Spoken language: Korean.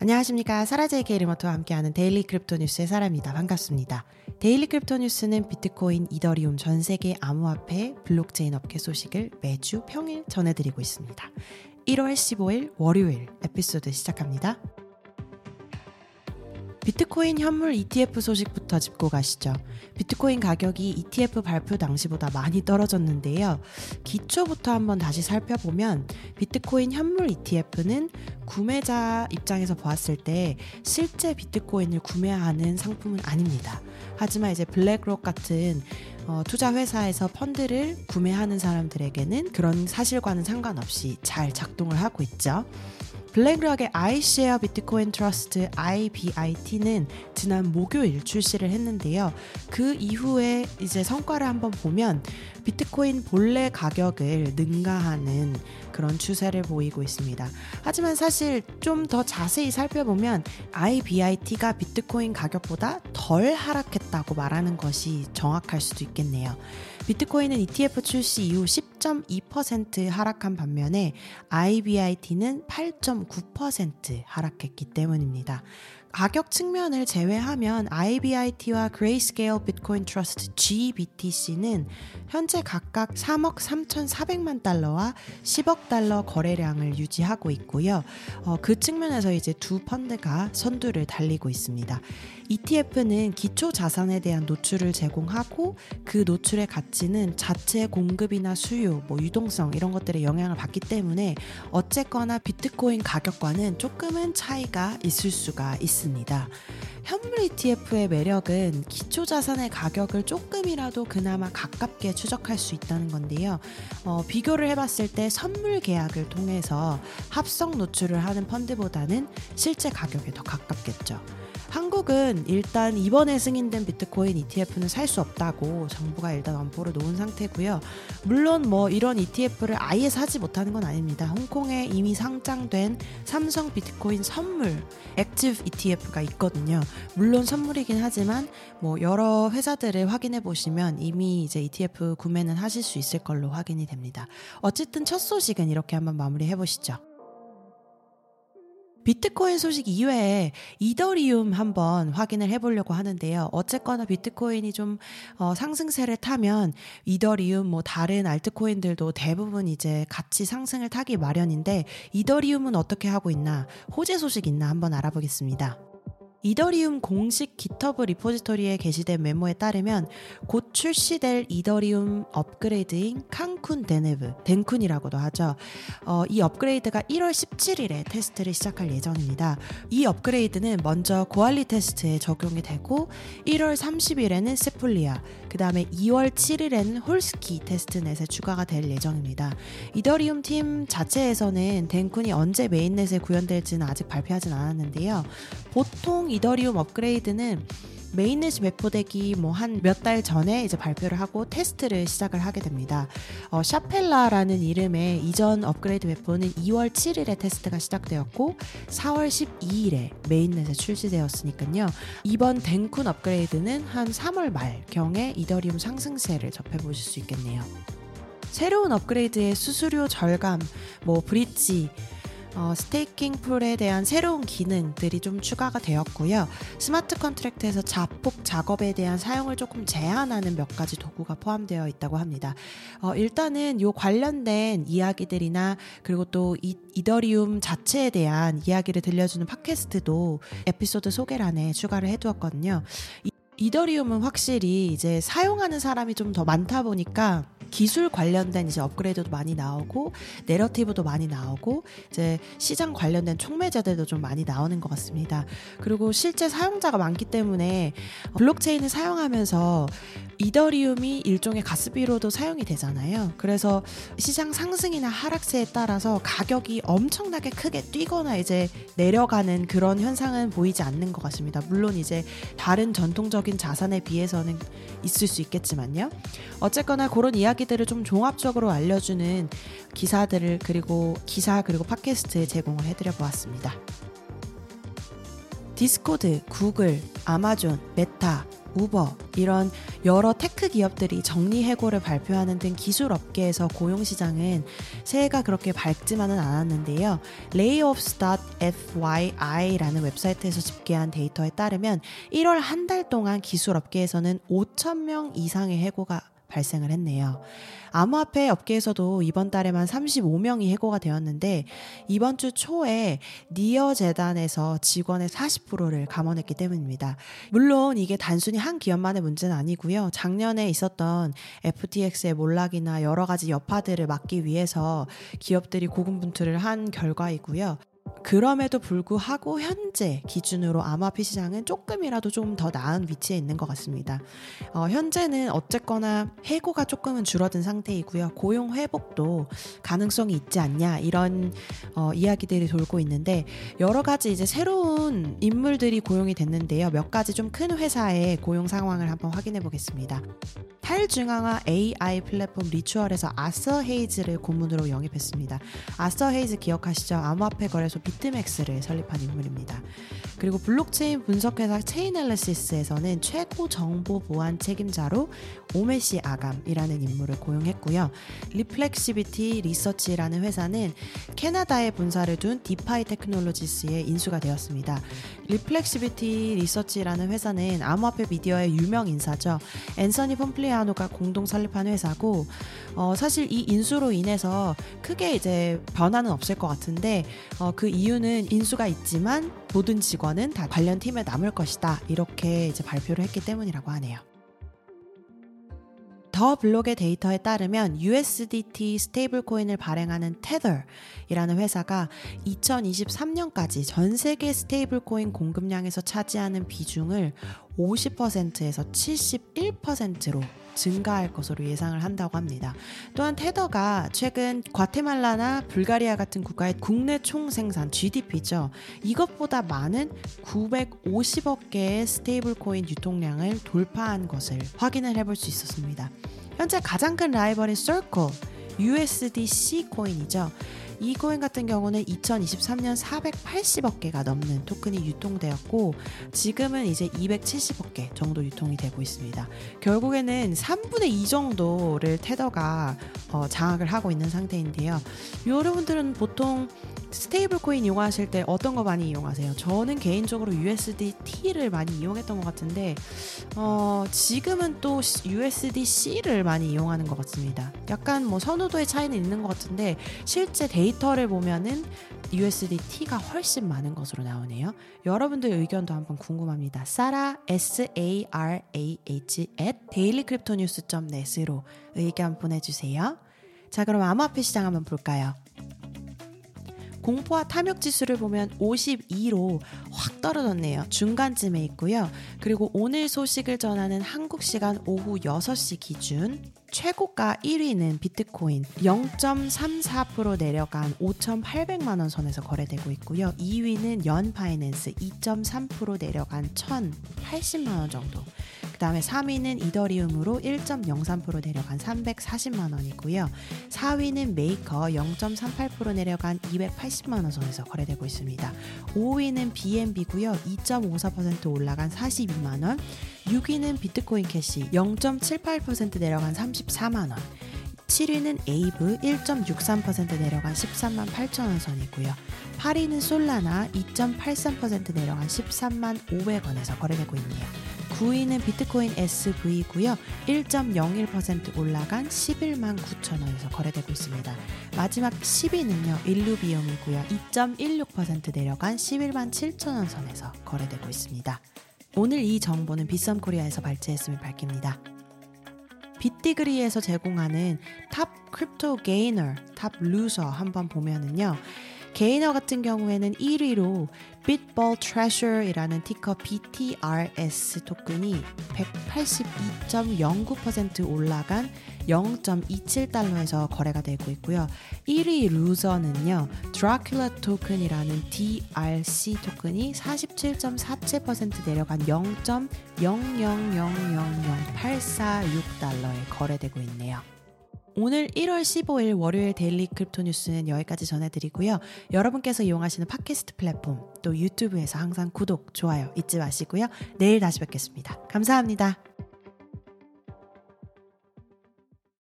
안녕하십니까. 사라제이 케이리모토와 함께하는 데일리 크립토 뉴스의 사라입니다. 반갑습니다. 데일리 크립토 뉴스는 비트코인, 이더리움 전 세계 암호화폐, 블록체인 업계 소식을 매주 평일 전해드리고 있습니다. 1월 15일 월요일 에피소드 시작합니다. 비트코인 현물 ETF 소식부터 짚고 가시죠. 비트코인 가격이 ETF 발표 당시보다 많이 떨어졌는데요. 기초부터 한번 다시 살펴보면 비트코인 현물 ETF는 구매자 입장에서 보았을 때 실제 비트코인을 구매하는 상품은 아닙니다. 하지만 이제 블랙록 같은 어, 투자 회사에서 펀드를 구매하는 사람들에게는 그런 사실과는 상관없이 잘 작동을 하고 있죠. 블랙락의 iShare 비트코인 트러스트 IBIT는 지난 목요일 출시를 했는데요. 그 이후에 이제 성과를 한번 보면 비트코인 본래 가격을 능가하는 그런 추세를 보이고 있습니다. 하지만 사실 좀 더 자세히 살펴보면 IBIT가 비트코인 가격보다 덜 하락했다고 말하는 것이 정확할 수도 있겠네요. 비트코인은 ETF 출시 이후 10.2% 하락한 반면에 IBIT는 8.9% 하락했기 때문입니다. 가격 측면을 제외하면 IBIT와 Grayscale Bitcoin Trust GBTC는 현재 각각 3억 3,400만 달러와 10억 달러 거래량을 유지하고 있고요. 어, 그 측면에서 이제 두 펀드가 선두를 달리고 있습니다. ETF는 기초 자산에 대한 노출을 제공하고 그 노출의 가치는 자체 공급이나 수요, 뭐 유동성 이런 것들에 영향을 받기 때문에 어쨌거나 비트코인 가격과는 조금은 차이가 있을 수가 있습니다. 현물 ETF의 매력은 기초 자산의 가격을 조금이라도 그나마 가깝게 추적할 수 있다는 건데요. 어, 비교를 해봤을 때 선물 계약을 통해서 합성 노출을 하는 펀드보다는 실제 가격에 더 가깝겠죠. 한국은 일단 이번에 승인된 비트코인 ETF는 살 수 없다고 정부가 일단 엄포를 놓은 상태고요. 물론 뭐 이런 ETF를 아예 사지 못하는 건 아닙니다. 홍콩에 이미 상장된 삼성 비트코인 선물 액티브 ETF가 있거든요. 물론 선물이긴 하지만 뭐 여러 회사들을 확인해 보시면 이미 이제 ETF 구매는 하실 수 있을 걸로 확인이 됩니다. 어쨌든 첫 소식은 이렇게 한번 마무리해 보시죠. 비트코인 소식 이외에 이더리움 한번 확인을 해보려고 하는데요. 어쨌거나 비트코인이 좀 어, 상승세를 타면 이더리움 뭐 다른 알트코인들도 대부분 이제 같이 상승을 타기 마련인데 이더리움은 어떻게 하고 있나 호재 소식 있나 한번 알아보겠습니다. 이더리움 공식 기터브 리포지토리에 게시된 메모에 따르면 곧 출시될 이더리움 업그레이드인 칸쿤 데네브, 덴쿤이라고도 하죠. 어, 이 업그레이드가 1월 17일에 테스트를 시작할 예정입니다. 이 업그레이드는 먼저 Goerli 테스트에 적용이 되고 1월 30일에는 세폴리아, 그 다음에 2월 7일에는 홀스키 testnet에 추가가 될 예정입니다. 이더리움 팀 자체에서는 덴쿤이 언제 mainnet에 구현될지는 아직 발표하진 않았는데요. 보통 이더리움 업그레이드는 mainnet이 배포되기 뭐 한 몇 달 전에 이제 발표를 하고 테스트를 시작을 하게 됩니다. 어, 샤펠라라는 이름의 이전 업그레이드 배포는 2월 7일에 테스트가 시작되었고 4월 12일에 mainnet에 출시되었으니까요. 이번 덴쿤 업그레이드는 한 3월 말 경에 이더리움 상승세를 접해보실 수 있겠네요. 새로운 업그레이드의 수수료 절감, 뭐 bridge, 어, staking pool에 대한 새로운 기능들이 좀 추가가 되었고요. smart contract에서 자폭 작업에 대한 사용을 조금 제한하는 몇 가지 도구가 포함되어 있다고 합니다. 어, 일단은 요 관련된 이야기들이나 그리고 또 이, 이더리움 자체에 대한 이야기를 들려주는 팟캐스트도 에피소드 소개란에 추가를 해두었거든요. 이, 이더리움은 확실히 이제 사용하는 사람이 좀 더 많다 보니까 기술 관련된 이제 업그레이드도 많이 나오고 내러티브도 많이 나오고 이제 시장 관련된 촉매자들도 좀 많이 나오는 것 같습니다. 그리고 실제 사용자가 많기 때문에 블록체인을 사용하면서 이더리움이 일종의 가스비로도 사용이 되잖아요. 그래서 시장 상승이나 하락세에 따라서 가격이 엄청나게 크게 뛰거나 이제 내려가는 그런 현상은 보이지 않는 것 같습니다. 물론 이제 다른 전통적인 자산에 비해서는 있을 수 있겠지만요. 어쨌거나 그런 이야기들을 좀 종합적으로 알려주는 기사들을 그리고 기사 그리고 팟캐스트 제공을 해드려 보았습니다. 디스코드, 구글, 아마존, 메타, 우버 이런 여러 tech 기업들이 정리 해고를 발표하는 등 기술 업계에서 고용 시장은 새해가 그렇게 밝지만은 않았는데요. layoffs.fyi라는 웹사이트에서 집계한 데이터에 따르면 1월 한 달 동안 기술 업계에서는 5천 명 이상의 해고가 발생을 했네요. 암호화폐 업계에서도 이번 달에만 35명이 해고가 되었는데 이번 주 초에 니어 재단에서 직원의 40%를 감원했기 때문입니다. 물론 이게 단순히 한 기업만의 문제는 아니고요. 작년에 있었던 FTX의 몰락이나 여러 가지 여파들을 막기 위해서 기업들이 고군분투를 한 결과이고요. 그럼에도 불구하고 현재 기준으로 암호화폐 시장은 조금이라도 좀 더 나은 위치에 있는 것 같습니다. 어, 현재는 어쨌거나 해고가 조금은 줄어든 상태이고요. 고용 회복도 가능성이 있지 않냐 이런 어, 이야기들이 돌고 있는데 여러 가지 이제 새로운 인물들이 고용이 됐는데요. 몇 가지 좀 큰 회사의 고용 상황을 한번 확인해 보겠습니다. 탈중앙화 AI 플랫폼 리추얼에서 아서 헤이즈를 고문으로 영입했습니다. 아서 헤이즈 기억하시죠? 암호화폐 거래소 비트맥스를 설립한 인물입니다. 그리고 블록체인 분석회사 체인앨리시스에서는 최고 정보 보안 책임자로 오메시 아감이라는 인물을 고용했고요. 리플렉시비티 리서치라는 회사는 캐나다에 본사를 둔 디파이 테크놀로지스에 인수가 되었습니다. 리플렉시비티 리서치라는 회사는 암호화폐 미디어의 유명 인사죠. 앤서니 폼플리아노가 공동 설립한 회사고 어, 사실 이 인수로 인해서 크게 이제 변화는 없을 것 같은데 어, 그 이유는 인수가 있지만 모든 직원은 다 관련 팀에 남을 것이다 이렇게 이제 발표를 했기 때문이라고 하네요. 더 블록의 데이터에 따르면 USDT stable coin을 발행하는 테더이라는 회사가 2023년까지 전 세계 stable coin 공급량에서 차지하는 비중을 50%에서 71%로 증가할 것으로 예상을 한다고 합니다. 또한 테더가 최근 과테말라나 불가리아 같은 국가의 국내 총 생산 GDP죠. 이것보다 많은 950억 개의 stable coin 유통량을 돌파한 것을 확인을 해볼 수 있었습니다. 현재 가장 큰 라이벌인 Circle, USDC 코인이죠. 이 코인 같은 경우는 2023년 480억 개가 넘는 토큰이 유통되었고 지금은 이제 270억 개 정도 유통이 되고 있습니다. 결국에는 3분의 2 정도를 테더가 어, 장악을 하고 있는 상태인데요. 여러분들은 보통 stable coin 이용하실 때 어떤 거 많이 이용하세요? 저는 개인적으로 USDT를 많이 이용했던 것 같은데 어, 지금은 또 USDC를 많이 이용하는 것 같습니다. 약간 뭐 선호도의 차이는 있는 것 같은데 실제 데이터를 보면은 USDT가 훨씬 많은 것으로 나오네요. 여러분들 의견도 한번 궁금합니다. 사라 S A R A H at dailycryptonews.net으로 의견 보내주세요. 자, 그럼 암호화폐 시장 한번 볼까요? 공포와 탐욕 지수를 보면 52로 확 떨어졌네요. 중간쯤에 있고요. 그리고 오늘 소식을 전하는 한국 시간 오후 6시 기준 최고가 1위는 비트코인 0.34% 내려간 5,800만 원 선에서 거래되고 있고요. 2위는 연파이낸스 2.3% 내려간 1,080만 원 정도. 그 다음에 3위는 이더리움으로 1.03% 내려간 340만 원이고요. 4위는 메이커 0.38% 내려간 280만 원 선에서 거래되고 있습니다. 5위는 BNB고요. 2.54% 올라간 42만 원. 6위는 비트코인 캐시 0.78% 내려간 34만 원. 7위는 에이브 1.63% 내려간 13만 8천 원 선이고요. 8위는 솔라나 2.83% 내려간 13만 500원에서 거래되고 있네요. 9위는 비트코인 SV고요. 1.01% 올라간 11만 9천 원에서 거래되고 있습니다. 마지막 10위는요. 일루비움이고요. 2.16% 내려간 11만 7천 원 선에서 거래되고 있습니다. 오늘 이 정보는 비썸 코리아에서 발췌했음을 밝힙니다. 빗디그리에서 제공하는 top crypto gainer, top loser 한번 보면은요. gainer 같은 경우에는 1위로 Bitball Treasure이라는 ticker BTRS 토큰이 182.09% 올라간 0.27달러에서 거래가 되고 있고요. 1위 loser는요. 드라큘라 토큰이라는 DRC 토큰이 47.47% 내려간 0.0000084.6달러에 거래되고 있네요. 오늘 1월 15일 월요일 daily crypto news는 여기까지 전해드리고요. 여러분께서 이용하시는 팟캐스트 플랫폼 또 유튜브에서 항상 구독, 좋아요 잊지 마시고요. 내일 다시 뵙겠습니다. 감사합니다.